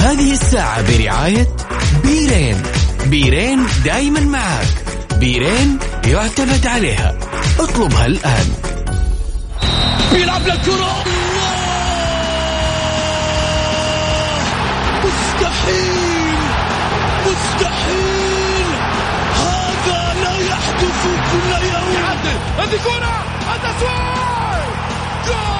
هذه الساعة برعاية بيرين. بيرين دايما معك بيرين يعتمد عليها. اطلبها الآن. بيلعب للكرة مستحيل. مستحيل. هذا لا يحدث كل يوم. هذه كرة. التسويق جول.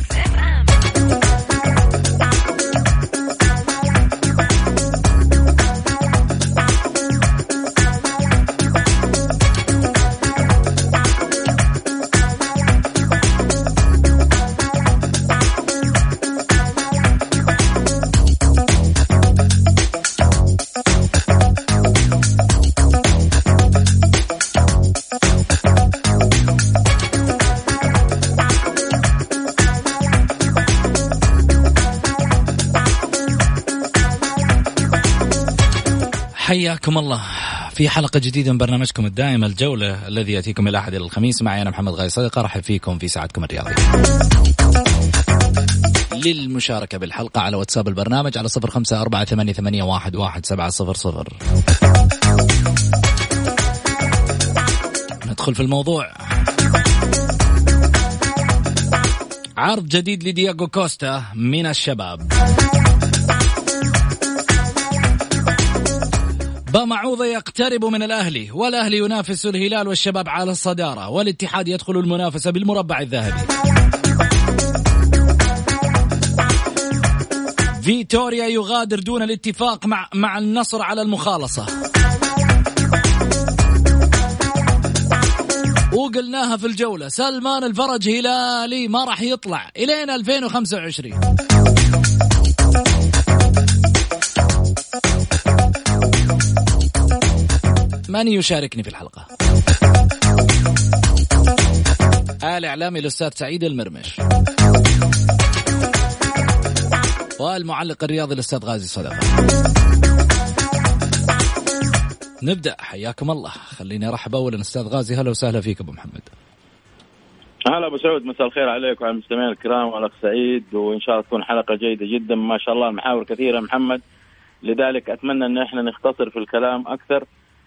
حياكم الله. في حلقة جديدة من برنامجكم الدائم الجولة الذي يأتيكم الأحد إلى الخميس. معي أنا محمد غاي صدقة أرحب فيكم في ساعتكم الرياضية. للمشاركة بالحلقة على واتساب البرنامج على صفر خمسة أربعة ثمانية, ثمانية واحد, واحد سبعة صفر صفر. ندخل في الموضوع. عرض جديد لدياغو كوستا من الشباب. بمعوضة يقترب من الأهلي والأهلي ينافس الهلال والشباب على الصدارة والاتحاد يدخل المنافسة بالمربع الذهبي. فيتوريا يغادر دون الاتفاق مع مع النصر على المخالصة. وقلناها في الجولة سلمان الفرج هلالي ما راح يطلع. إلين 2025 من يشاركني في الحلقة. الإعلامي الأستاذ سعيد المرمش. والمعلق الرياضي الأستاذ غازي صدقة. نبدأ حياكم الله. خليني أرحب أولا أستاذ غازي. هلا وسهلا فيك أبو محمد. هلا أبو سعود مساء الخير عليك وعلى المستمعين الكرام والاخ سعيد وإن شاء الله تكون حلقة جيدة جدا. ما شاء الله المحاور كثيرة محمد. لذلك أتمنى إن إحنا نختصر في الكلام أكثر.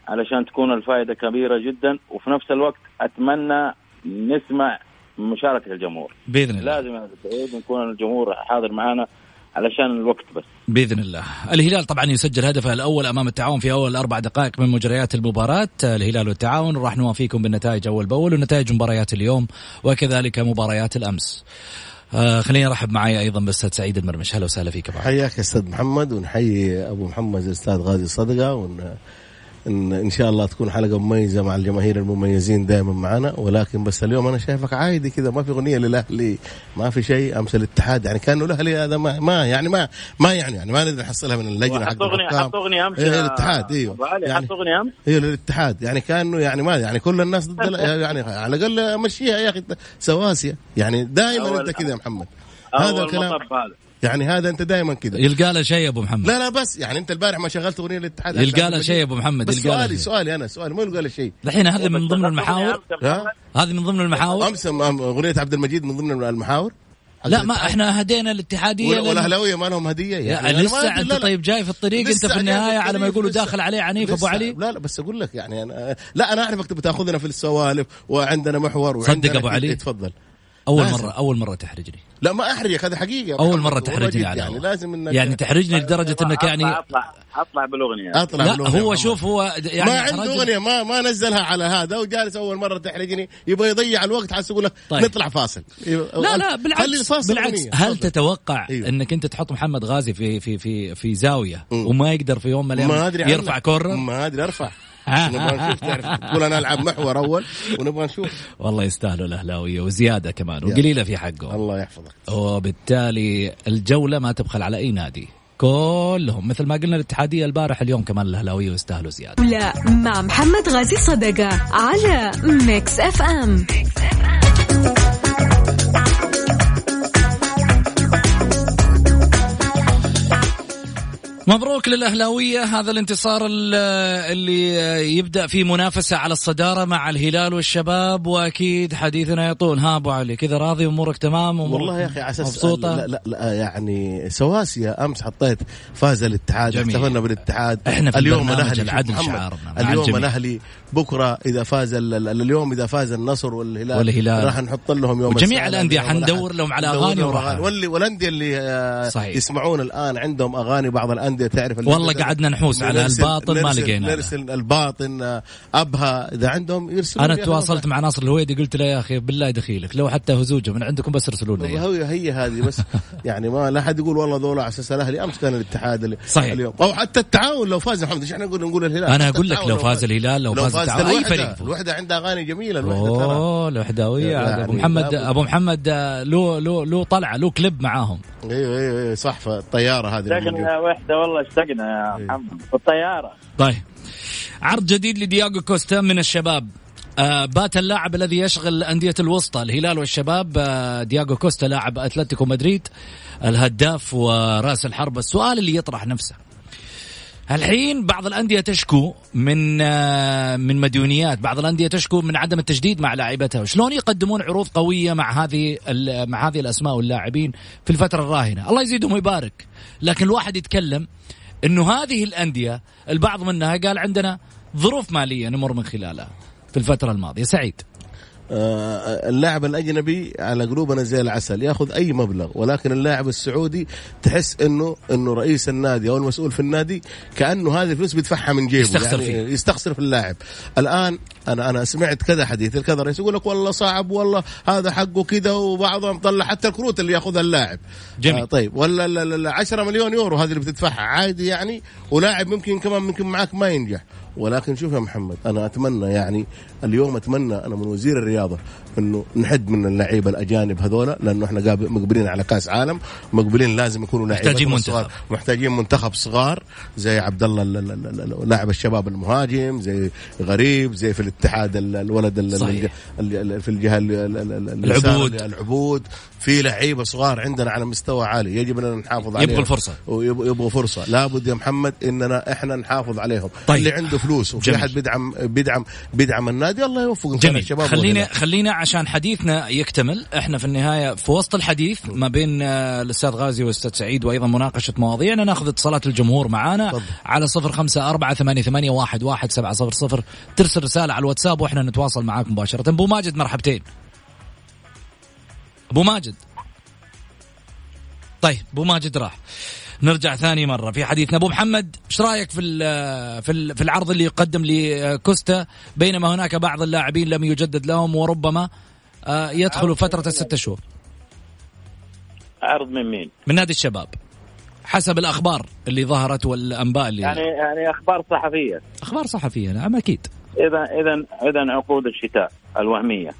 علشان تكون الفائدة كبيرة جدا وفي نفس الوقت أتمنى نسمع مشاركة الجمهور بإذن الله لازم يا سعود نكون الجمهور حاضر معنا علشان الوقت بس بإذن الله. الهلال طبعا يسجل هدفه الأول أمام التعاون في أول أربع دقائق من مجريات المباراة، الهلال والتعاون راح نوافيكم بالنتائج أول بأول ونتائج مباريات اليوم وكذلك مباريات الأمس. آه خليني أرحب معي أيضا بالأستاذ سعيد المرمش، أهلا وسهلا فيك. حياك يا أستاذ محمد ونحيي أبو محمد الاستاذ غازي صدقة ون إن إن شاء الله تكون حلقة مميزة مع الجماهير المميزين دائما معنا. ولكن بس اليوم أنا شايفك عادي كذا ما في أغنية للأهلي ما في شيء أمس الاتحاد. يعني كأنه الأهلي هذا ما, ما يعني ما ما يعني يعني ما نقدر نحصلها من اللجنة حق اغنيه. حط اغنيه أمس إيه الاتحاد إيوه. يعني حط اغنيه أمس. إيوه للاتحاد. يعني كأنه يعني ما يعني كل الناس ضد يعني على الأقل مشيها يا أخي سواسية. يعني دائما أنت كذا يا محمد. هذا الكلام. يعني هذا انت دائما كذا يلقى له شيء يا أبو محمد. لا لا بس يعني انت البارح ما شغلت أغنية للاتحاد يلقى له شيء يا أبو محمد بس يلقى له سؤالي. سؤالي أنا سؤالي ما يلقى له شيء الحين هذه من ضمن المحاور ها؟ هذه من ضمن المحاور أمس أغنية عبد المجيد من ضمن المحاور لا ما إحنا هدينا الاتحادية والاهلاويه ما لهم هدية يعني لسه أنت لا لا. طيب جاي في الطريق أنت في النهاية على ما يقولوا. داخل عليه عنيف أبو. علي لا لا بس أقول لك يعني أنا لا أنا اعرفك تبي تاخذنا في السوالف وعندنا محور وعندنا صدق أبو علي. تفضل أول. مرة أول مرة تحرجني لا ما أحرجك هذا حقيقة أول مرة تحرجني على يعني. لازم إنك يعني تحرجني لدرجة إنك يعني أطلع أطلع بالأغنية أطلع لا بالأغنية هو. شوف هو يعني ما عنده أغنية ما ما نزلها على هذا وجالس أول مرة تحرجني يبغى يضيع الوقت حاسس يقول لك طيب. نطلع فاصل لا لا بالعكس بالعكس. هل. تتوقع أيوه. إنك أنت تحط محمد غازي في في في في زاوية مم. وما يقدر في يوم من ما الأيام. يرفع كورنر ما أدري أرفع نبغى نشوف تعرف تقول أنا ألعب محور أول ونبغى نشوف. والله يستاهلوا الأهلاوية وزيادة كمان وقليلة في حقهم. الله يحفظك. وبالتالي الجولة ما تبخل على أي نادي. كلهم مثل ما قلنا الاتحادية البارح اليوم كمان الأهلاوية يستاهلوا زيادة. لا مع محمد غازي صدقة على Mix FM مبروك للأهلاوية هذا الانتصار ال- اللي يبدأ في منافسة على الصدارة مع الهلال والشباب وأكيد حديثنا يطول ها أبو علي كذا راضي أمورك تمام أمورك والله يا أخي على أساس مبسوطة لا, لا لا يعني سواسيه أمس حطيت فاز الاتحاد جميل. احتفلنا بالاتحاد إحنا في اليوم الأهلي العدل شعارنا اليوم. الأهلي بكرة إذا فاز ال- ال- اليوم إذا فاز النصر والهلال والهلال. راح نحط لهم يوم يوم الأحد. حندور لهم على لهم وراح. والأندية اللي آه، صحيح. يسمعون الآن عندهم أغاني بعض الأندية تعرف اللي والله قعدنا نحوس على الباطن ما نرسل- لقينا. نرسل الباطن آه، أبها إذا عندهم يرسلون أنا تواصلت مع ناصر الهويدي قلت له يا أخي بالله دخيلك لو حتى هزوجه من عندكم بس ارسلوا لنا. هي هي هذه بس يعني ما لا حد يقول والله ذولا على أساس الأهلي أمس كان الاتحاد اللي صحيح. اليوم أو حتى التعاون لو فاز محمد إيش إحنا نقول نقول الهلال أنا أقول لك لو فاز الهلال لو فاز التعاون أي. فريق. الوحدة عندها أغاني جميلة الوحدة أوه الوحداويه ابو محمد. أبو محمد له له له طلعه له كليب معاهم أيوه أيوه أيوه صح فالطياره هذه. يا وحدة والله اشتقنا يا محمد. في الطياره طيب. عرض جديد لدياغو كوستا من الشباب. آه بات اللاعب الذي يشغل أندية الوسطى الهلال والشباب. آه دياغو كوستا لاعب أتلتيكو مدريد الهداف وراس الحربة السؤال اللي يطرح نفسه. الحين بعض الأندية تشكو من آه من مديونيات بعض الأندية تشكو من عدم التجديد مع لاعبتها. شلون يقدمون عروض قوية مع هذه مع هذه الأسماء واللاعبين في الفترة الراهنة؟ الله يزيدهم ويبارك. لكن الواحد يتكلم إنه هذه الأندية البعض منها قال عندنا ظروف مالية نمر من خلالها في الفترة الماضية. سعيد. اللاعب الأجنبي على قلوبنا زي العسل ياخذ أي مبلغ ولكن اللاعب السعودي تحس إنه إنه رئيس النادي أو المسؤول في النادي كأنه هذه الفلوس بيدفعها من جيبه يستخسر يعني فيه. يستخسر في اللاعب الآن أنا أنا سمعت كذا حديث كذا رئيس يقول لك والله صعب والله هذا حقه كذا وبعضهم طلع حتى الكروت اللي ياخذها اللاعب. جميل. آه طيب ولا ال- ال 10 مليون يورو هذه اللي بتدفعها. عادي يعني ولاعب ممكن كمان ممكن معاك ما ينجح. ولكن شوف يا محمد أنا أتمنى يعني اليوم أتمنى أنا من وزير الرياضة إنه نحد من اللعيبة الأجانب هذولا لأنه إحنا مقبلين على كأس عالم مقبلين لازم يكونوا لعيبة محتاجين منتخب. صغار محتاجين منتخب صغار زي عبد الله ال- ال- ال- ال- لاعب الشباب المهاجم زي غريب زي في الاتحاد ال- الولد ال- صحيح. في الجهة ال- ال- ال- ال- العبود. العبود في لعيبة صغار عندنا على مستوى عالي يجب ان نحافظ عليهم يبغوا. ويبغوا يبغوا فرصة لابد يا محمد إننا إحنا نحافظ عليهم طيب. اللي عنده فلوس وفي. أحد بيدعم بيدعم بيدعم النادي الله يوفق إن كان جميل خلينا. خلينا عشان حديثنا يكتمل. إحنا في النهاية في وسط الحديث ما بين آه، الأستاذ غازي والأستاذ سعيد وأيضا مناقشة مواضيعنا نأخذ اتصالات الجمهور معانا. على صفر خمسة أربعة ثمانية, ثمانية واحد, واحد سبعة صفر صفر. ترسل رسالة على الواتساب وإحنا نتواصل معاك مباشرة. أبو ماجد مرحبتين. أبو ماجد. طيب أبو ماجد راح. نرجع ثاني مرة. في حديثنا أبو محمد إيش رأيك في في ال- في العرض اللي يقدم لكوستا؟ بينما هناك بعض اللاعبين لم يجدد لهم وربما آه، يدخلوا فترة الستة شهور. عرض من مين؟ من نادي الشباب. حسب الأخبار اللي ظهرت والأنباء اللي يعني يعني أخبار صحفية. أخبار صحفية نعم أكيد. اذا اذا إذا عقود الشتاء الوهمية.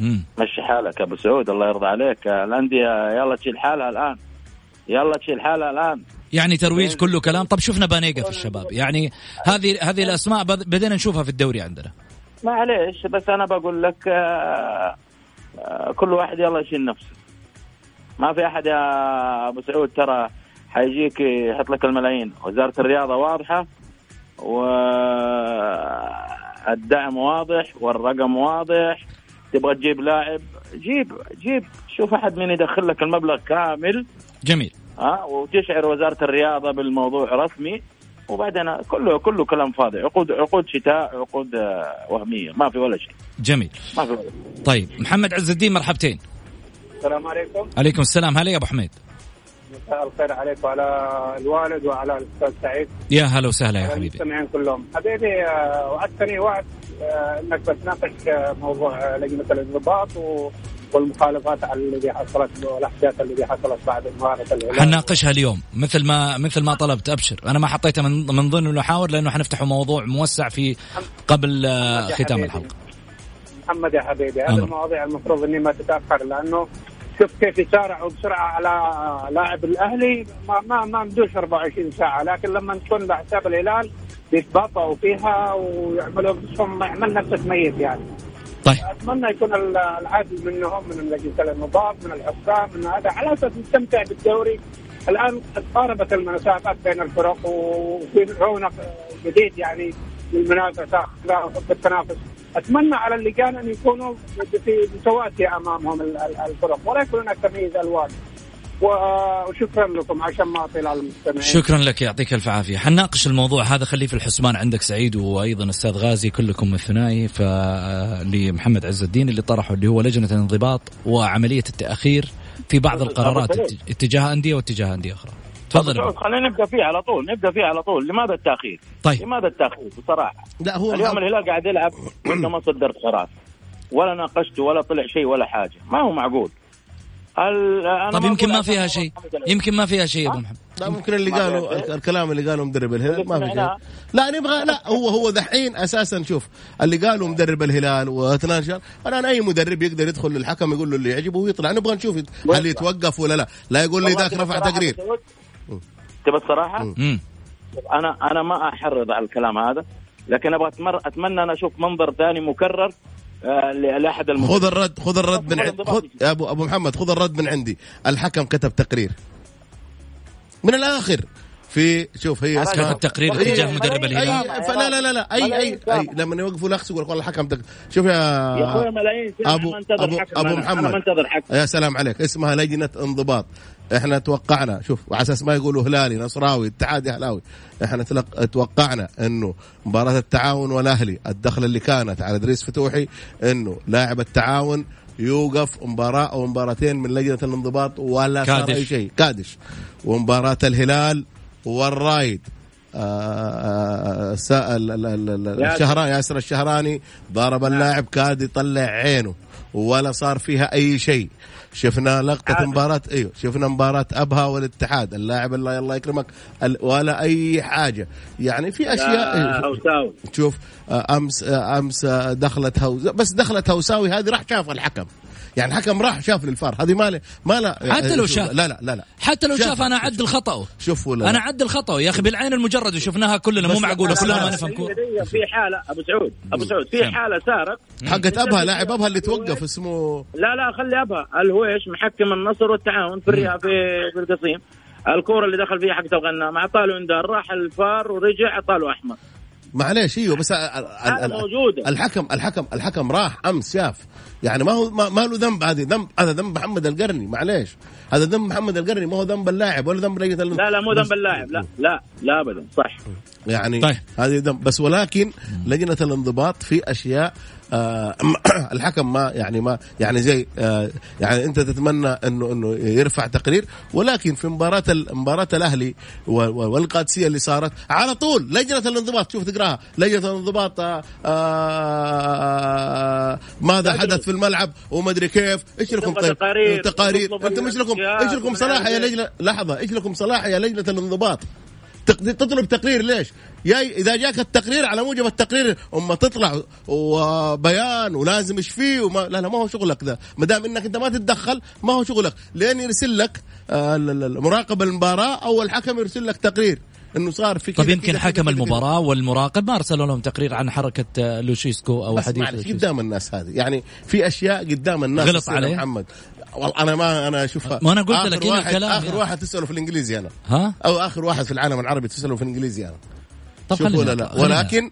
مم. مشي حالك أبو سعود الله يرضى عليك. الأندية يلا تشيل حالها الآن. يلا تشيل حالها الآن. يعني ترويج كله كلام. طب شفنا بانيجا في الشباب. يعني هذه هذه الأسماء بد- بدينا نشوفها في الدوري عندنا. معليش بس أنا بقول لك آه، آه، كل واحد يلا يشيل نفسه. ما في أحد يا أبو سعود ترى حيجيك يحط لك الملايين. وزارة الرياضة واضحة والدعم واضح والرقم واضح. تبغى تجيب لاعب؟ جيب جيب. شوف أحد من يدخل لك المبلغ كامل. جميل. ها وتشعر وزارة الرياضة بالموضوع رسمي. وبعدين كله كله كلام فاضي. عقود عقود شتاء عقود آه، وهمية. ما في ولا شيء. جميل. ما في ولا شيء. طيب محمد عز الدين مرحبتين. السلام عليكم. عليكم السلام. هلا يا أبو حميد. مساء الخير عليك وعلى الوالد وعلى الأستاذ سعيد. يا هلا وسهلا يا حبيبي. المستمعين كلهم. حبيبي آه، وعدتني وعد آه، إنك بتناقش موضوع لجنة الانضباط و- والمخالفات الذي حصلت والأحداث التي حصلت بعد مباراة الهلال. حنناقشها اليوم. مثل ما مثل ما طلبت أبشر. أنا ما حطيتها من من ضمن المحاور لأنه حنفتح موضوع موسع في قبل آه، ختام. الحلقة. محمد يا حبيبي هذه. المواضيع المفروض إني ما تتأخر لأنه شوف كيف يسارعوا بسرعة على لاعب الأهلي. ما ما ما مدوش 24 ساعة لكن لما تكون لحساب الهلال بيتباطئوا فيها ويعملوا بنفسهم يعمل نفسه ميت يعني. طيب. أتمنى يكون ال- العدل منهم من لجنه النظام من الحكام من هذا. على أساس نستمتع بالدوري الآن اقتربت المسافات بين الفرق وفي رونق جديد يعني للمنافسة بالتنافس أتمنى على اللجان أن يكونوا في متواتيه أمامهم ال- ال- الفرق ولا يكون هناك تمييز ألوان. وشكرا لكم عشان ما أطيل على المستمعين. شكرا لك يعطيك ألف عافية. حنناقش الموضوع هذا خليه في الحسبان. عندك سعيد وأيضا أستاذ غازي كلكم من الثنائي. ف لمحمد عز الدين اللي طرحه اللي هو لجنة الانضباط وعملية التأخير في بعض القرارات ات- اتجاه أندية واتجاه أندية أخرى. تفضل. أبو. خلينا نبدأ فيه على طول نبدأ فيه على طول. لماذا التأخير؟ طيب. لماذا التأخير؟ بصراحة؟ لا هو اليوم الهلال قاعد يلعب وانت ما صدرت قرار ولا ناقشته ولا طلع شيء ولا حاجة. ما هو معقول؟ طب ما يمكن ما فيها شيء. يمكن ما فيها شيء يا أبو محمد لا ممكن اللي قالوا الكلام اللي قاله مدرب الهلال ما في شيء. لا نبغى لا هو هو دحين أساسا شوف اللي قالوا مدرب الهلال وتناشر الان أي مدرب يقدر يدخل للحكم يقول له اللي يعجبه ويطلع نبغى نشوف هل يتوقف ولا لا لا يقول لي ذاك رفع تقرير؟ تبى الصراحة؟ امم أنا أنا ما أحرض على الكلام هذا لكن أبغى. أتمنى أن أشوف منظر ثاني مكرر لأحد المدربين خذ الرد خذ الرد من عند خذ يا ابو أبو محمد خذ الرد من عندي. الحكم كتب تقرير. من الآخر. في شوف هي كتب تقرير أي- اتجاه مدرب الهلال اي فلا لا لا لا. اي اي, أي لما يوقفوا الاخ يقول والله الحكم. شوف يا يا أخوي ملايين ابو ابو, أبو. محمد أنا ما أنتظر حكم. يا سلام عليك. اسمها لجنة انضباط. إحنا توقعنا شوف وعلى أساس ما يقولوا هلالي نصراوي اتحادي اهلاوي إحنا تلق... توقعنا إنه مباراة التعاون والأهلي الدخله اللي كانت على ادريس فتوحي إنه لاعب التعاون يوقف مباراة أو مباراتين من لجنة الانضباط ولا صار. أي شيء. كادش. ومباراة الهلال والرايد آه، سا- ال- ال- ال- ال- ياسر. الشهراني ياسر الشهراني ضرب اللاعب كاد يطلع عينه ولا صار فيها أي شيء. شفنا لقطة عادل. مباراة أيوه شفنا مباراة أبها والاتحاد. اللاعب الله الله يكرمك. ولا أي حاجة. يعني في اشياء يا هوساوي. تشوف آه، امس أمس دخلت هوس بس دخلت هوساوي هذه راح شاف الحكم. يعني الحكم راح شاف للفار. هذه ما له- ما لا حتى لو شاف. لا لا لا لا. حتى لو شاف. شاف أنا اعدل خطأه. شوف ولا أنا لا. اعدل خطأه. يا أخي بالعين المجرد وشفناها كلنا مو معقولة. لا، كلنا لا، ما لا، نفهم في حالة أبو سعود أبو سعود في نعم. حالة صارت. حقت أبها لاعب أبها اللي توقف اسمه لا لا خلي أبها. الهويش محكم النصر والتعاون في الرياض في القصيم. الكورة اللي دخل فيها حق الغنام أعطاه له انذار راح الفار ورجع أعطاه له احمر معليش إيوه بس موجودة. الحكم الحكم الحكم راح أمس شاف يعني ما هو ما, ما له ذنب هذه ذنب هذا ذنب محمد القرني معليش هذا ذنب محمد القرني ما هو ذنب اللاعب ولا ذنب لجنة لا لا مو ذنب اللاعب لا لا لا ابدا صح يعني طيب. هذه ذنب بس ولكن لجنة الانضباط في أشياء آه الحكم ما يعني ما يعني زي آه يعني انت تتمنى انه انه يرفع تقرير ولكن في مباراة مباراة الأهلي والقادسية اللي صارت على طول لجنة الانضباط شوف تقراها لجنة الانضباط آه آه ماذا حدث في الملعب وما أدري كيف إيش لكم طيب؟ تقارير، أنتم إيش لكم إيش لكم صلاح يا. لجنة؟ لحظة إيش لكم صلاح يا لجنة الانضباط؟ تطلب تقرير ليش؟ يا إذا جاك التقرير على موجب التقرير اما تطلع وبيان ولازم إيش فيه وما لا لا ما هو شغلك ذا. ما دام إنك أنت ما تتدخل ما هو شغلك. لين يرسل لك آه، مراقب المباراة أو الحكم يرسل لك تقرير. إنه صار في كذا يمكن حكم. المباراة والمراقب ما أرسلوا لهم تقرير عن حركة آه، لوشيسكو أو بس حديث معلش. قدام الناس هذه يعني في أشياء قدام الناس غلط عليه؟ محمد والله أنا ما أنا أشوفها ما أنا قلت لك واحد الكلام آخر يا. واحد تسأله في الإنجليزي أنا ها أو آخر واحد في العالم العربي تسأله في الإنجليزي أنا طب شوف ولا لا ولكن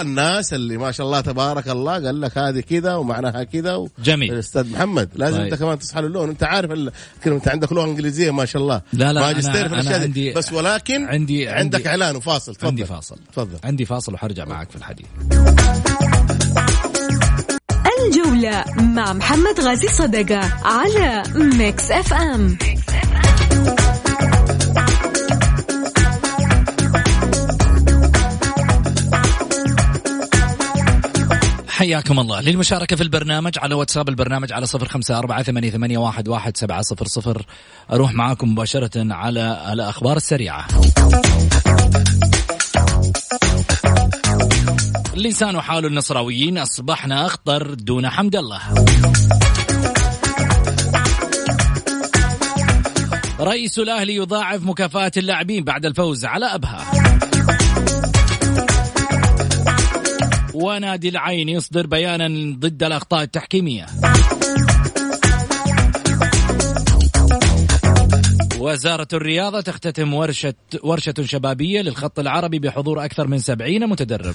الناس اللي ما شاء الله تبارك الله قال لك هذه كذا ومعناها كذا و... جميل. الأستاذ محمد لازم طيب. أنت كمان تصحى للون. أنت عارف ال... أنت عندك لغة إنجليزية ما شاء الله. لا لا ماجستير أنا- في دي. عندي- بس ولكن عندي- عندك عندي- إعلان وفاصل. تفضل. عندي فاصل. تفضل. عندي فاصل وحرجع معك في الحديث. الجولة مع محمد غازي صدقة على ميكس أف أم. حياكم الله. للمشاركة في البرنامج على واتساب البرنامج على صفر خمسة أربعة ثمانية, واحد سبعة صفر صفر. أروح معاكم مباشرة على الأخبار السريعة. لسان حال النصراويين أصبحنا أخطر دون حمد الله. رئيس الأهلي يضاعف مكافآت اللاعبين بعد الفوز على أبها. ونادي العين يصدر بيانا ضد الأخطاء التحكيمية. وزارة الرياضة تختتم ورشة ورشة شبابية للخط العربي بحضور أكثر من سبعين متدرب.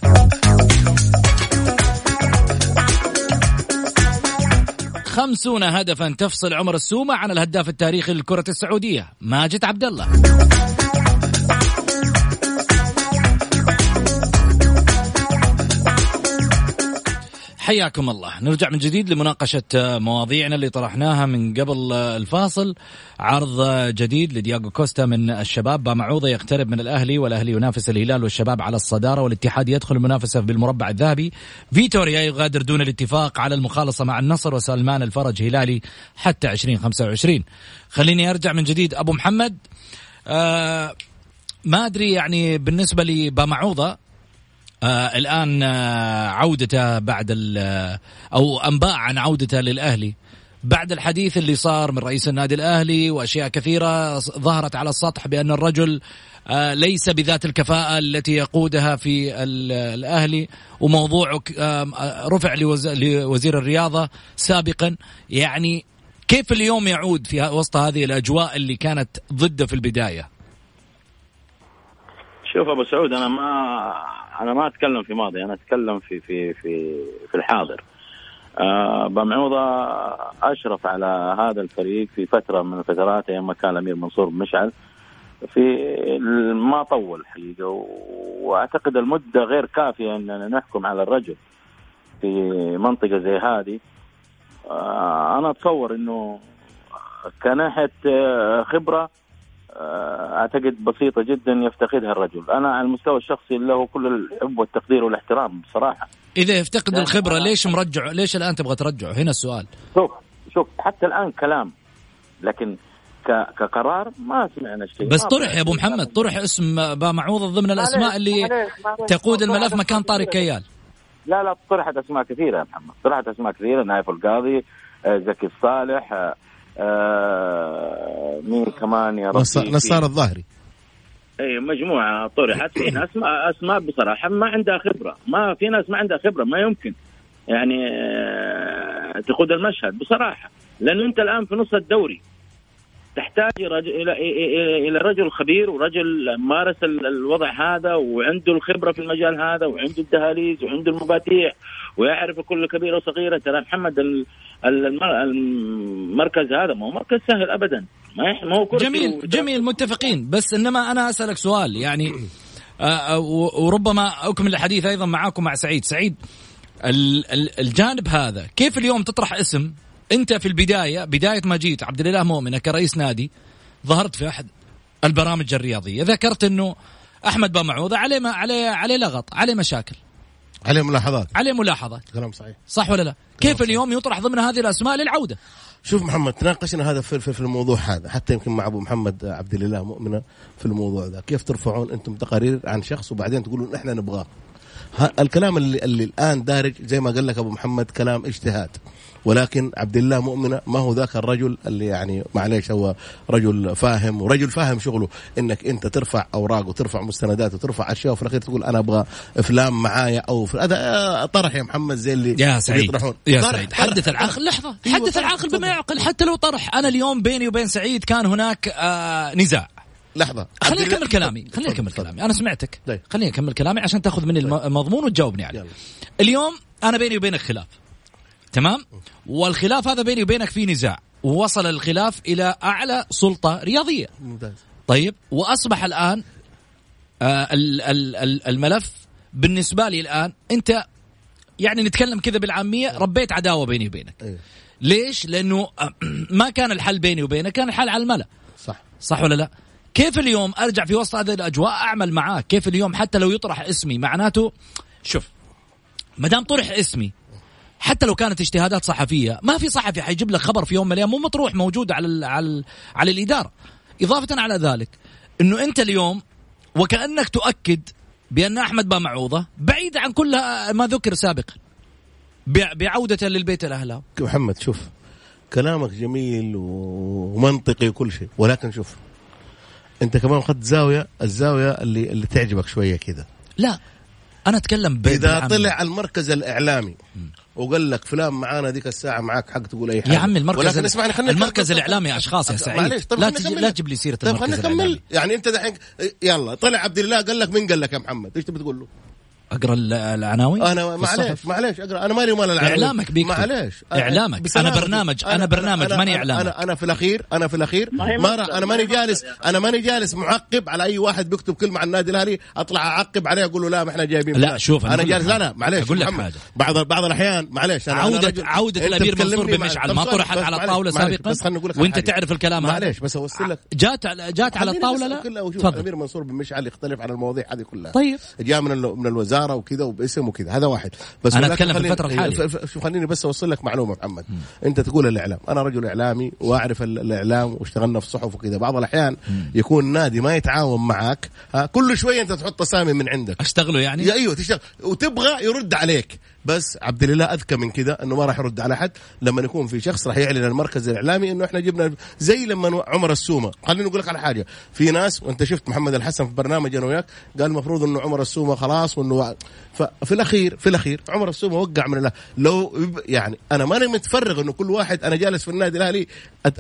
خمسون هدفا تفصل عمر السومة عن الهداف التاريخي للكرة السعودية ماجد عبد الله حياكم الله. نرجع من جديد لمناقشة مواضيعنا اللي طرحناها من قبل الفاصل. عرض جديد لدياغو كوستا من الشباب. بامعوضة يقترب من الأهلي والأهلي ينافس الهلال والشباب على الصدارة والاتحاد يدخل المنافسة بالمربع الذهبي. فيتوريا يغادر دون الاتفاق على المخالصة مع النصر وسلمان الفرج هلالي حتى 2025 خليني أرجع من جديد. أبو محمد آه ما أدري يعني بالنسبة لبامعوضة آه الآن آه عودته بعد أو أنباء عن عودته للأهلي. بعد الحديث اللي صار من رئيس النادي الأهلي وأشياء كثيرة ظهرت على السطح بأن الرجل آه ليس بذات الكفاءة التي يقودها في الأهلي. وموضوع آه رفع لوزير الرياضة سابقا. يعني كيف اليوم يعود في وسط هذه الأجواء اللي كانت ضده في البداية؟ شوف أبو سعود أنا ما أنا ما أتكلم في ماضي أنا أتكلم في في في في الحاضر. آه بمعوضة أشرف على هذا الفريق في فترة من الفترات أيام ما كان الأمير منصور مشعل في ما طول حقيقة وأعتقد المدة غير كافية أننا نحكم على الرجل في منطقة زي هذه. آه أنا أتصور أنه كناحية خبرة آه، أعتقد بسيطة جدا يفتقدها الرجل، أنا على المستوى الشخصي له كل الحب والتقدير والاحترام بصراحة. إذا يفتقد الخبرة ليش مرجعه؟ ليش الآن تبغى ترجعه؟ هنا السؤال. شوف شوف حتى الآن كلام لكن كقرار ما سمعنا شيء بس طرح يا أبو محمد طرح اسم بامعوض ضمن الأسماء اللي تقود الملف مكان طارق كيال. لا لا طرحت أسماء كثيرة يا محمد، طرحت أسماء كثيرة نايف القاضي آه، زكي الصالح آه، مين كمان يا ربي؟ نصار الظاهري. إي مجموعة طرحت. في ناس ما اسماء بصراحة ما عندها خبرة. ما في ناس ما عندها خبرة ما يمكن. يعني آه تقود المشهد بصراحة. لأنه أنت الآن في نص الدوري. تحتاج إلى إلى رجل خبير ورجل مارس الوضع هذا وعنده الخبرة في المجال هذا وعنده الدهاليز وعنده المفاتيح ويعرف كل كبيره وصغيره ترى محمد المركز هذا ما هو مركز سهل ابدا. ما هو جميل جميل متفقين. بس إنما أنا أسألك سؤال يعني آه، آه، وربما أكمل الحديث أيضا معاكم مع سعيد. سعيد الجانب هذا كيف اليوم تطرح اسم انت في البداية بداية ما جيت عبد الإله مؤمنة كرئيس نادي ظهرت في أحد البرامج الرياضية. ذكرت إنه أحمد بامعوضه عليه ما عليه عليه لغط عليه مشاكل. عليه ملاحظات. عليه ملاحظات. كلام صحيح. صح ولا لا؟ كيف اليوم يطرح ضمن هذه الأسماء للعودة؟ شوف محمد تناقشنا هذا في, في الموضوع هذا حتى يمكن مع أبو محمد عبد الإله مؤمنة في الموضوع ذا. كيف ترفعون أنتم تقارير عن شخص وبعدين تقولون إحنا نبغاه؟ الكلام اللي, اللي الآن دارج زي ما قال لك أبو محمد كلام اجتهاد. ولكن عبد الله مؤمنة ما هو ذاك الرجل اللي يعني معليش هو رجل فاهم ورجل فاهم شغله إنك أنت ترفع أوراق وترفع مستندات وترفع أشياء وفي الأخير تقول أنا أبغى إفلام معايا أو هذا آه، طرح يا محمد زي اللي يا سعيد. يطرحون. يا سعيد. حدث العقل. لحظة. أيوة حدث العقل بما يعقل. حتى لو طرح أنا اليوم بيني وبين سعيد كان هناك آه نزاع. لحظة. خليني أكمل كلامي. خليني أكمل كلامي. أنا سمعتك. طيب. خليني أكمل كلامي عشان تأخذ مني المضمون وتجاوبني عليه. اليوم أنا بيني وبينك خلاف. تمام؟ والخلاف هذا بيني وبينك في نزاع. ووصل الخلاف إلى أعلى سلطة رياضية. ممتاز. طيب وأصبح الآن آه الملف بالنسبة لي الآن أنت يعني نتكلم كذا بالعامية ربيت عداوة بيني وبينك. أيه. ليش؟ لأنه ما كان الحل بيني وبينك كان الحل على الملأ. صح. صح ولا لا؟ كيف اليوم أرجع في وسط هذه الأجواء أعمل معاك؟ كيف اليوم حتى لو يطرح اسمي؟ معناته شوف ما دام طرح اسمي حتى لو كانت اجتهادات صحفية ما في صحفي حيجيب لك خبر في يوم من الأيام مو مطروح موجود على ال على ال على الإدارة. إضافة على ذلك إنه أنت اليوم وكأنك تؤكد بأن أحمد بامعوضه بعيد عن كل ما ذكر سابقا بعودته للبيت الاهلاوي محمد شوف كلامك جميل ومنطقي وكل شيء ولكن شوف أنت كمان اخذت زاوية الزاوية اللي اللي تعجبك شوية كذا لا أنا أتكلم إذا طلع المركز الإعلامي وقال لك فلان معانا ذيك الساعة معاك حق تقول أي حاجة. يا عمي المركز ولكن اسمعني خلينا المركز الإعلامي أشخاص يا سعيد. معليش. لا تجي لا تجيب لي سيرة طيب المركز الإعلامي. يعني أنت دحين يلا طلع عبد الله قال لك مين قال لك يا محمد؟ إيش تبي تقول له؟ أقرأ العناوين أنا معليش معليش أقرأ. أنا مالي ومال العناوين إعلامك بيكتب. معليش. إعلامك. أنا برنامج أنا, أنا برنامج ماني إعلامك. أنا أنا في الاخير أنا في الأخير. ما أنا ماني جالس أنا ماني جالس معقب على أي واحد بيكتب كلمة عن النادي الأهلي أطلع أعقب عليه أقول له لا ما إحنا جايبين لا شوف أنا جالس لا لا معليش أقول لك حاجة. بعض بعض الاحيان معليش أنا عوده عودة الأمير منصور بمشعل. ما طرحت على الطاوله سابقا؟ وأنت تعرف الكلام معليش بس أوصل لك. جات جات على الطاوله لا؟ تفضل. الامير منصور بمشعل يختلف عن المواضيع هذه كلها. طيب. جاء من من الوزارة وكذا وباسم اسم وكذا هذا واحد. بس أنا أتكلم في الفترة الحالية. شوف خليني بس أوصل لك معلومة محمد. م. أنت تقول الإعلام. أنا رجل إعلامي وأعرف الإعلام واشتغلنا في الصحف وكذا بعض الأحيان م. يكون نادي ما يتعاون معك ها كل شوية أنت تحط أسامي من عندك. اشتغلوا يعني؟ أيوه تشتغل. وتبغى يرد عليك. بس عبد الاله أذكى من كذا إنه ما راح يرد على حد لما يكون في شخص راح يعلن المركز الإعلامي إنه إحنا جبنا زي لما عمر السومة خليني أقول لك على حاجة في ناس وأنت شفت محمد الحسن في برنامج أنا وياك قال المفروض إنه عمر السومة خلاص وإنه ففي الأخير في الأخير عمر السومة وقع من الله لو يعني أنا ماني متفرغ إنه كل واحد أنا جالس في النادي الأهلي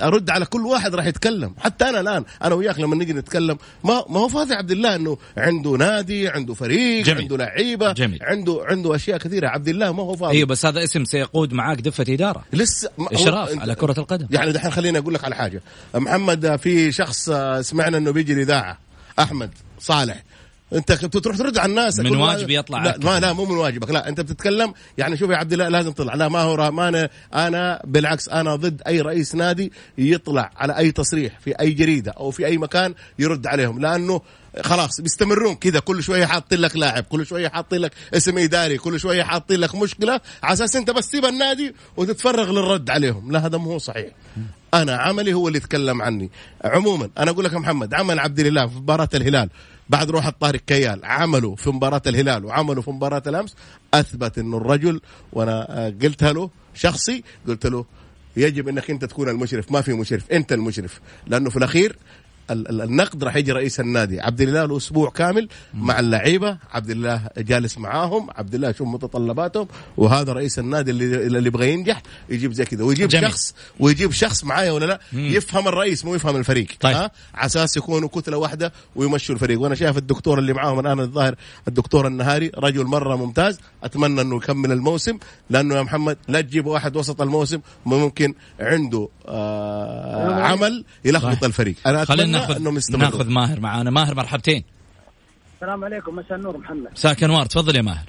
أرد على كل واحد راح يتكلم حتى أنا الآن أنا وياك لما نيجي نتكلم ما ما هو فاضي عبد الله إنه عنده نادي عنده فريق جميل. عنده لعيبة جميل. عنده عنده أشياء كثيرة عبد الله ما هو فاضي. أيوه بس هذا اسم سيقود معاك دفة إدارة. لسه إشراف على كرة القدم. يعني دحين خليني أقول لك على حاجة. محمد في شخص سمعنا إنه بيجي الإذاعة. أحمد صالح. انت تروح ترد على الناس من واجبي يطلع لا ما لا مو من واجبك لا انت بتتكلم يعني شوف يا عبد الله لازم تطلع لا ما هو ما أنا, أنا بالعكس أنا ضد أي رئيس نادي يطلع على أي تصريح في أي جريدة أو في أي مكان يرد عليهم لأنه خلاص بيستمرون كذا كل شوية حاطين لك لاعب كل شوية حاطين لك اسم إداري كل شوية حاطين لك مشكلة على أساس أنت بس تسيب النادي وتتفرغ للرد عليهم لا هذا مو هو صحيح. أنا عملي هو اللي يتكلم عني. عموما أنا أقول لك يا محمد عمل عبد الله في مباراة الهلال. بعد روح طارق كيال. عملوا في مباراة الهلال وعملوا في مباراة الأمس. أثبت أنه الرجل وأنا قلتها له شخصي قلت له يجب إنك أنت تكون المشرف. ما في مشرف أنت المشرف. لأنه في الأخير النقد راح يجي رئيس النادي. عبد الله له أسبوع كامل مع اللعيبة عبد الله جالس معاهم عبد الله يشوف متطلباتهم وهذا رئيس النادي اللي اللي يبغى ينجح يجيب زي كذا. ويجيب جميل. شخص ويجيب شخص معايا ولا لا؟ مم. يفهم الرئيس مو يفهم الفريق. طيب. ها؟ على أساس يكونوا كتلة واحدة ويمشوا الفريق. وأنا شايف الدكتور اللي معاهم الآن الظاهر الدكتور النهاري رجل مرة ممتاز. أتمنى إنه يكمل الموسم لأنه يا محمد لا تجيب واحد وسط الموسم ممكن عنده آه عمل يلخبط طيب. الفريق. أنا أتمنى ناخذ ناخذ ماهر معانا. ماهر مرحبتين. السلام عليكم. مساء النور محمد. مساك انوار تفضل يا ماهر.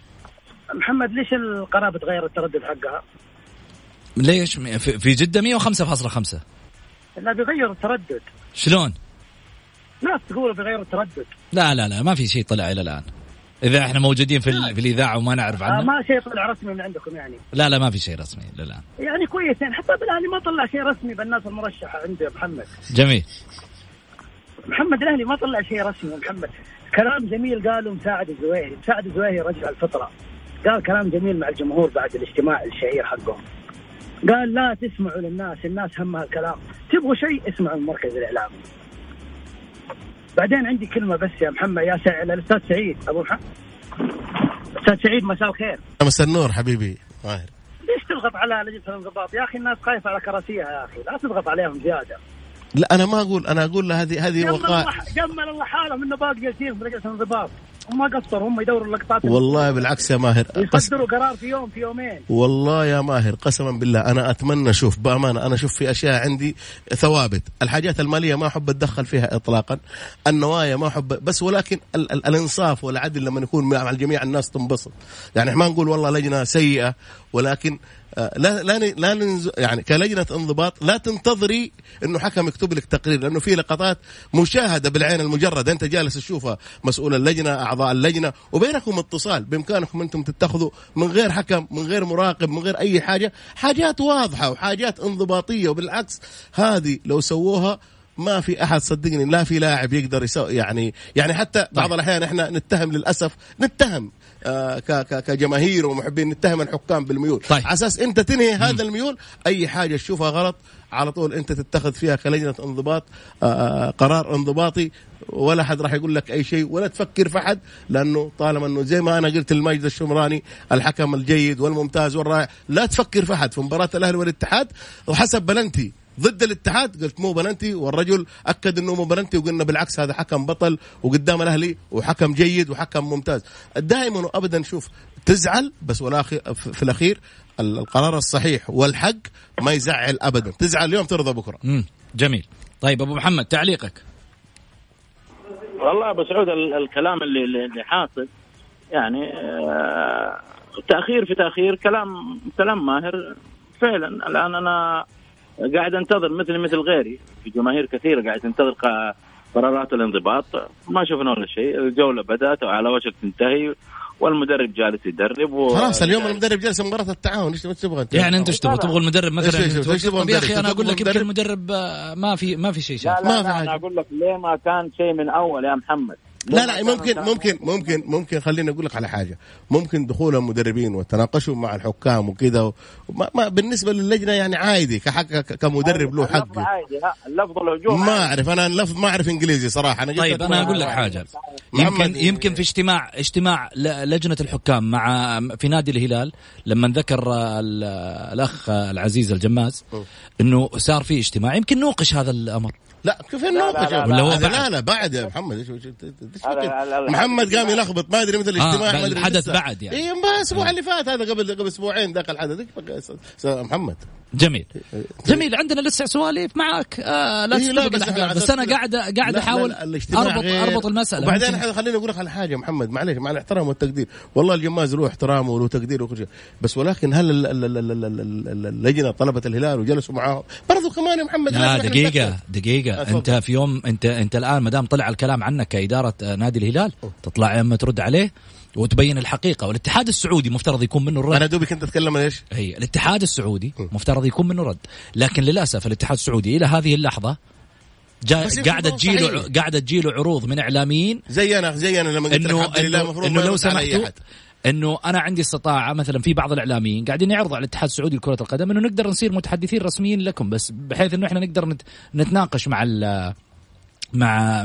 محمد ليش القناه بتغير التردد حقها؟ ليش؟ في جدة 105.5 لا بيغير التردد. شلون؟ ناس تقول بيغير التردد. لا لا لا ما في شيء طلع إلى الآن. إذا إحنا موجودين في, في الإذاعة وما نعرف عنه آه ما شيء طلع رسمي من عندكم يعني. لا لا ما في شيء رسمي للان يعني كويس يعني. حتى بالاهلي ما طلع شيء رسمي بالناس المرشحة عندي محمد. جميل. محمد الأهلي ما طلع شيء رسمي محمد. كلام جميل قاله مساعد الزويهري مساعد الزويهري رجع الفطرة. قال كلام جميل مع الجمهور بعد الاجتماع الشهير حقهم. قال لا تسمعوا للناس الناس همها الكلام. تبغوا شيء اسمعوا المركز الاعلامي بعدين عندي كلمة بس يا محمد يا سع... الاستاذ سعيد. أبو محمد أستاذ سعيد مساء الخير. مساء النور حبيبي. ماهر ليش تضغط على لجنه الانضباط يا أخي الناس خايفة على كراسيها يا أخي. لا تضغط عليهم زيادة. لا أنا ما أقول أنا أقول له هذه هذه وقائع جمل الله حاله منه باقي يسير في لجنه الانضباط. هم ما قصروا هم يدوروا اللقطات. والله بالعكس يا ماهر يصدروا قرار في يوم في يومين. والله يا ماهر قسما بالله أنا أتمنى أشوف بأمانة أنا أشوف في أشياء عندي ثوابت. الحاجات المالية ما أحب أتدخل فيها اطلاقا النوايا ما أحب بس ولكن ال ال الإنصاف والعدل لما يكون مع الجميع الناس تنبسط. يعني ما نقول والله لجنة سيئة ولكن لا لا لا ننز... يعني كلجنة انضباط لا تنتظري إنه حكم يكتب لك تقرير لأنه في لقطات مشاهدة بالعين المجردة. أنت جالس تشوفها مسؤول اللجنة أعضاء اللجنة وبينكم اتصال بإمكانكم أنتم تتخذوا من غير حكم من غير مراقب من غير أي حاجة. حاجات واضحة وحاجات انضباطية وبالعكس هذه لو سووها ما في أحد صدقني لا في لاعب يقدر يسوي يعني يعني حتى بعض الأحيان إحنا نتهم للأسف نتهم آه كجماهير ومحبين نتهم الحكام بالميول. طيب. على أساس أنت تنهي هذا الميول أي حاجة تشوفها غلط على طول أنت تتخذ فيها كلجنه انضباط آه قرار انضباطي ولا حد راح يقول لك أي شيء ولا تفكر في حد لأنه طالما أنه زي ما أنا قلت المجد الشمراني الحكم الجيد والممتاز والرائع لا تفكر في حد في مباراة الأهلي والاتحاد وحسب بلنتي ضد الاتحاد. قلت مو بلنتي والرجل أكد إنه مو بلنتي وقلنا بالعكس هذا حكم بطل وقدام الأهلي وحكم جيد وحكم ممتاز. دائما وابدا شوف تزعل بس في الأخير القرار الصحيح والحق ما يزعل ابدا. تزعل اليوم ترضى بكرة. امم جميل. طيب أبو محمد تعليقك. والله أبو سعود الكلام اللي اللي حاصل يعني آه تأخير في تأخير كلام كلام ماهر. فعلا الآن أنا قاعد انتظر مثل مثل غيري. في جماهير كثيرة قاعد تنتظر قرارات الانضباط. ما شفنا ولا شيء. الجولة بدأت وعلى وشك تنتهي والمدرب جالس يدرب و... خلاص اليوم المدرب جالس مباراة التعاون. إيش تبغى يعني أنت إيش تبغى؟ تبغى المدرب مثلا إيش تبغى؟ يا أخي أنا أقول لك يمكن المدرب؟ آه، ما في ما في شيء شاف لا لا, لا أنا أقول لك ليه ما كان شيء من أول يا محمد. لا لا ممكن ممكن ممكن ممكن خليني أقول لك على حاجة. ممكن دخول المدربين والتناقشوا مع الحكام وكذا ما, ما بالنسبة للجنة يعني عادي كحق كمدرب له حق عادي اللفظ الهجوم ما أعرف أنا اللفظ ما أعرف إنجليزي صراحة. أنا طيب أنا أقول لك حاجة. يمكن يمكن في اجتماع اجتماع لجنة الحكام مع في نادي الهلال لما ذكر الأخ العزيز الجماز إنه صار في اجتماع. يمكن نوقش هذا الأمر. لا كيف نناقش ولا هو لا لا بعد يا محمد. إيش محمد قام يلخبط. ما أدري مثل الاجتماع آه ما أدري الحدث بعد يعني. اي ما الأسبوع اللي فات هذا قبل قبل أسبوعين ذاك الحدث. محمد. جميل. جميل. عندنا لسه سواليف معك. آه لا تستبق الاحداث بس أنا قاعد قاعد أحاول اربط أربط المسألة. وبعدين خليني أقول لك على حاجة محمد. معليش مع الاحترام والتقدير. والله الجماز له احترامه وله تقدير وكل شيء. بس ولكن هل اللجنه طلبت الهلال وجلسوا معاه برضو كمان يا محمد لا دقيقة دقيقة. أنت في يوم انت أنت الآن ما دام طلع الكلام عنك كإدارة نادي الهلال تطلع اما ترد عليه وتبين الحقيقة. والاتحاد السعودي مفترض يكون منه الرد. أنا دوبي كنت أتكلم إيش؟ هي الاتحاد السعودي مفترض يكون منه رد. لكن للأسف الاتحاد السعودي إلى هذه اللحظة جا قاعدة تجيله قاعدة تجيله عروض من إعلاميين. زي أنا زي أنا لما قلت انه انه, إنه لو سمحتوا إنه أنا عندي استطاعة مثلا في بعض الإعلاميين قاعدين يعرضوا على الاتحاد السعودي لكرة القدم إنه نقدر نصير متحدثين رسميين لكم بس بحيث إنه إحنا نقدر نتناقش مع مع مع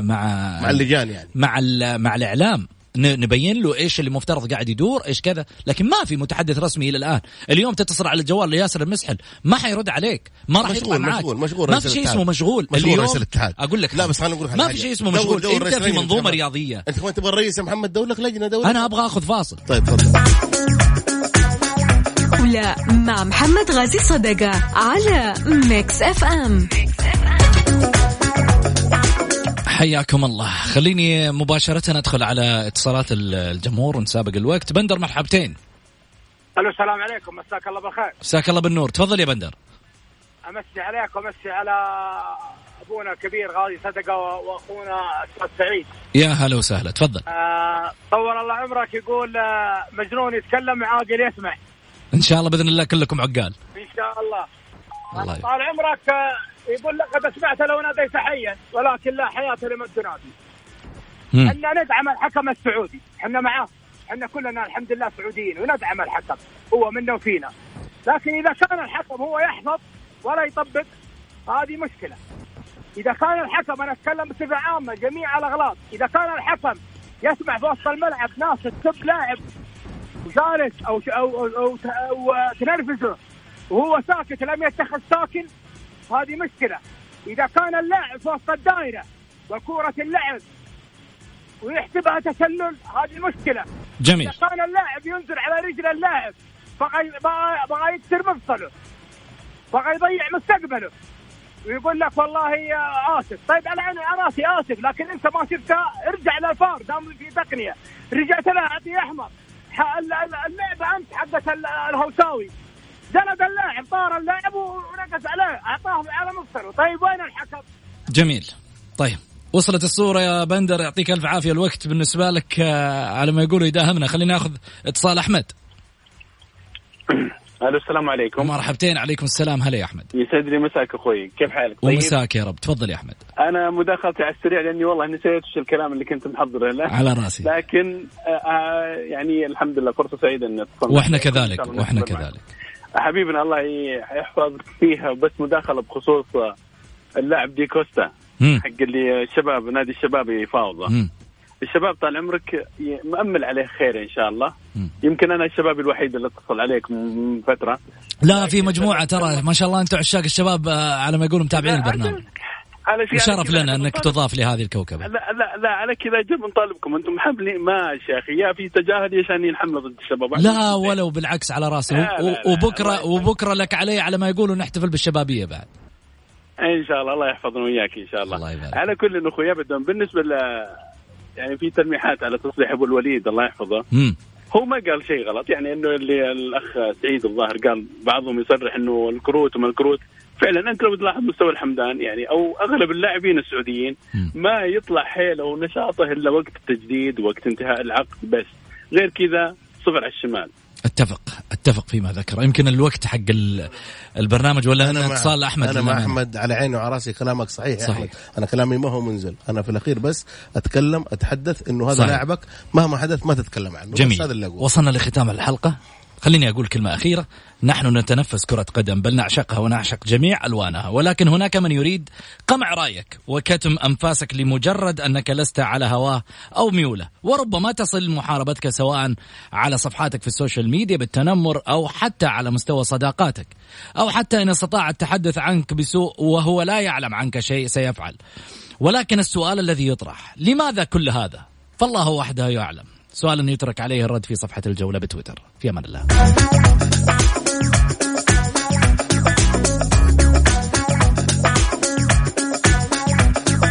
مع اللجان يعني. مع مع الإعلام. نبين له إيش اللي مفترض قاعد يدور إيش كذا. لكن ما في متحدث رسمي إلى الآن. اليوم تتصل على الجوال لياسر المسحل ما حيرد عليك. ما راح يطلع معك مشغول مشغول ما في شيء اسمه مشغول. مشغول رئيس الاتحاد. أقول لك لا بس خلينا نقول ما في شيء اسمه مشغول. دور دور انت في منظومة رياضية. أنت كمان تبغى الرئيس محمد؟ دولك لجنة دولة أنا أبغى أخذ فاصل. طيب تفضل. ولا مع محمد غازي صدقة على ميكس أف أم. حياكم الله. خليني مباشرة أدخل على اتصالات الجمهور ونسابق الوقت. بندر مرحبتين. ألو السلام عليكم. مساك الله بالخير. مساك الله بالنور. تفضل يا بندر. أمسي عليك وأمسي على أبونا الكبير غازي صدقة وأخونا أستاذ سعيد. يا هلا وسهلا. تفضل. آه طول الله عمرك يقول آه مجنون يتكلم عاقل يسمع. إن شاء الله بإذن الله كلكم عقال. إن شاء الله. الله طال عمرك يقول لقد سمعت لو ناديت حيا ولكن لا حياة لمن تنادي إحنا ندعم الحكم السعودي. إحنا معاه. إحنا كلنا الحمد لله سعوديين وندعم الحكم. هو منا وفينا لكن إذا كان الحكم هو يحفظ ولا يطبق هذه مشكلة. إذا كان الحكم أنا أتكلم بصفة عامة جميع الأغلاط. إذا كان الحكم يسمع في وسط الملعب ناس تسب لاعب وجالس أو أو أو, أو, أو تنرفزه وهو ساكت لم يتخذ ساكن. هذه مشكلة. إذا كان اللاعب في وسط الدائرة وكرة اللعب ويحسبها تسلل هذه مشكلة. جميل. إذا كان اللاعب ينزل على رجل اللاعب بغى بغى يكسر مفصله. بغى يضيع مستقبله. ويقول لك والله آسف. طيب أنا أنا رأسي آسف لكن أنت ما شفتها ارجع للفار دام في تقنيه رجعت لها اعطيه احمر اللعبة انت حقت الهوساوي. جلد اللاعب طار اللاعب ونقص عليه اعطاه على مفصله طيب وين الحكم؟ جميل. طيب وصلت الصورة يا بندر يعطيك ألف عافية. الوقت بالنسبة لك آه، على ما يقولوا يداهمنا. خلينا ناخذ اتصال أحمد. ألو السلام عليكم. مرحبتين عليكم السلام. هلا يا أحمد. يسعد لي مساك أخوي. كيف حالك؟ طيب؟ ومساك يا رب. تفضل يا أحمد. أنا مداخلتي على السريع لأني والله نسيت وش الكلام اللي كنت محضره. له على راسي. لكن آه آه يعني الحمد لله فرصة سعيدة ان وإحنا كذلك وإحنا نستمر معك. حبيبنا الله يحفظك فيها بس مداخلة بخصوص اللاعب دي كوستا. حق اللي الشباب نادي الشباب يفاوضه. الشباب طال عمرك مأمل عليه خير إن شاء الله مم. يمكن أنا الشباب الوحيد اللي اتصل عليك من فترة لا في مجموعة ترى ما شاء الله أنتم عشاق الشباب آه، على ما يقولوا متابعين البرنامج على شيء وشرف لنا أنك تضاف لهذه الكوكبة. لا لا لا على كذا أجل بنطالبكم أنتم حملي ما يا أخي يا في تجاهل يا شانين حملة ضد الشباب. لا ولو بالعكس على راسي. لا، لا، و- لا، وبكرة وبكرة لك علي على ما يقولوا نحتفل بالشبابية بعد. إن شاء الله. الله يحفظنا وياك إن شاء الله, الله يبارك. على كل أخوي ابدا بالنسبة ل يعني في تلميحات على تصريح أبو الوليد الله يحفظه. مم. هو ما قال شيء غلط. يعني إنه اللي الأخ سعيد الظاهر قال بعضهم يصرح إنه الكروت وما الكروت. فعلا أنت لو تلاحظ مستوى الحمدان يعني أو أغلب اللاعبين السعوديين. ما يطلع حيله ونشاطه إلا وقت التجديد وقت انتهاء العقد بس. غير كذا صفر على الشمال. أتفق أتفق فيما ذكر. يمكن الوقت حق ال- البرنامج ولا مع- اتصال أحمد؟ أنا مع. أحمد على عيني وعلى رأسي كلامك صحيح, صحيح. أحمد. أنا كلامي ما هو منزل. أنا في الأخير بس أتكلم أتحدث إنه هذا صحيح. لاعبك مهما حدث ما تتكلم عنه. بس جميل. هذا اللي أقوله. وصلنا لختام الحلقة. خليني أقول كلمة أخيرة. نحن نتنفس كرة قدم بل نعشقها ونعشق جميع ألوانها. ولكن هناك من يريد قمع رأيك وكتم أنفاسك لمجرد أنك لست على هواه أو ميوله. وربما تصل محاربتك سواء على صفحاتك في ال social media بالتنمر أو حتى على مستوى صداقاتك. أو حتى إن استطاع التحدث عنك بسوء وهو لا يعلم عنك شيء سيفعل. ولكن السؤال الذي يطرح لماذا كل هذا؟ فالله وحده يعلم. سؤال يترك عليه الرد في صفحة الجولة بتويتر. في أمان الله.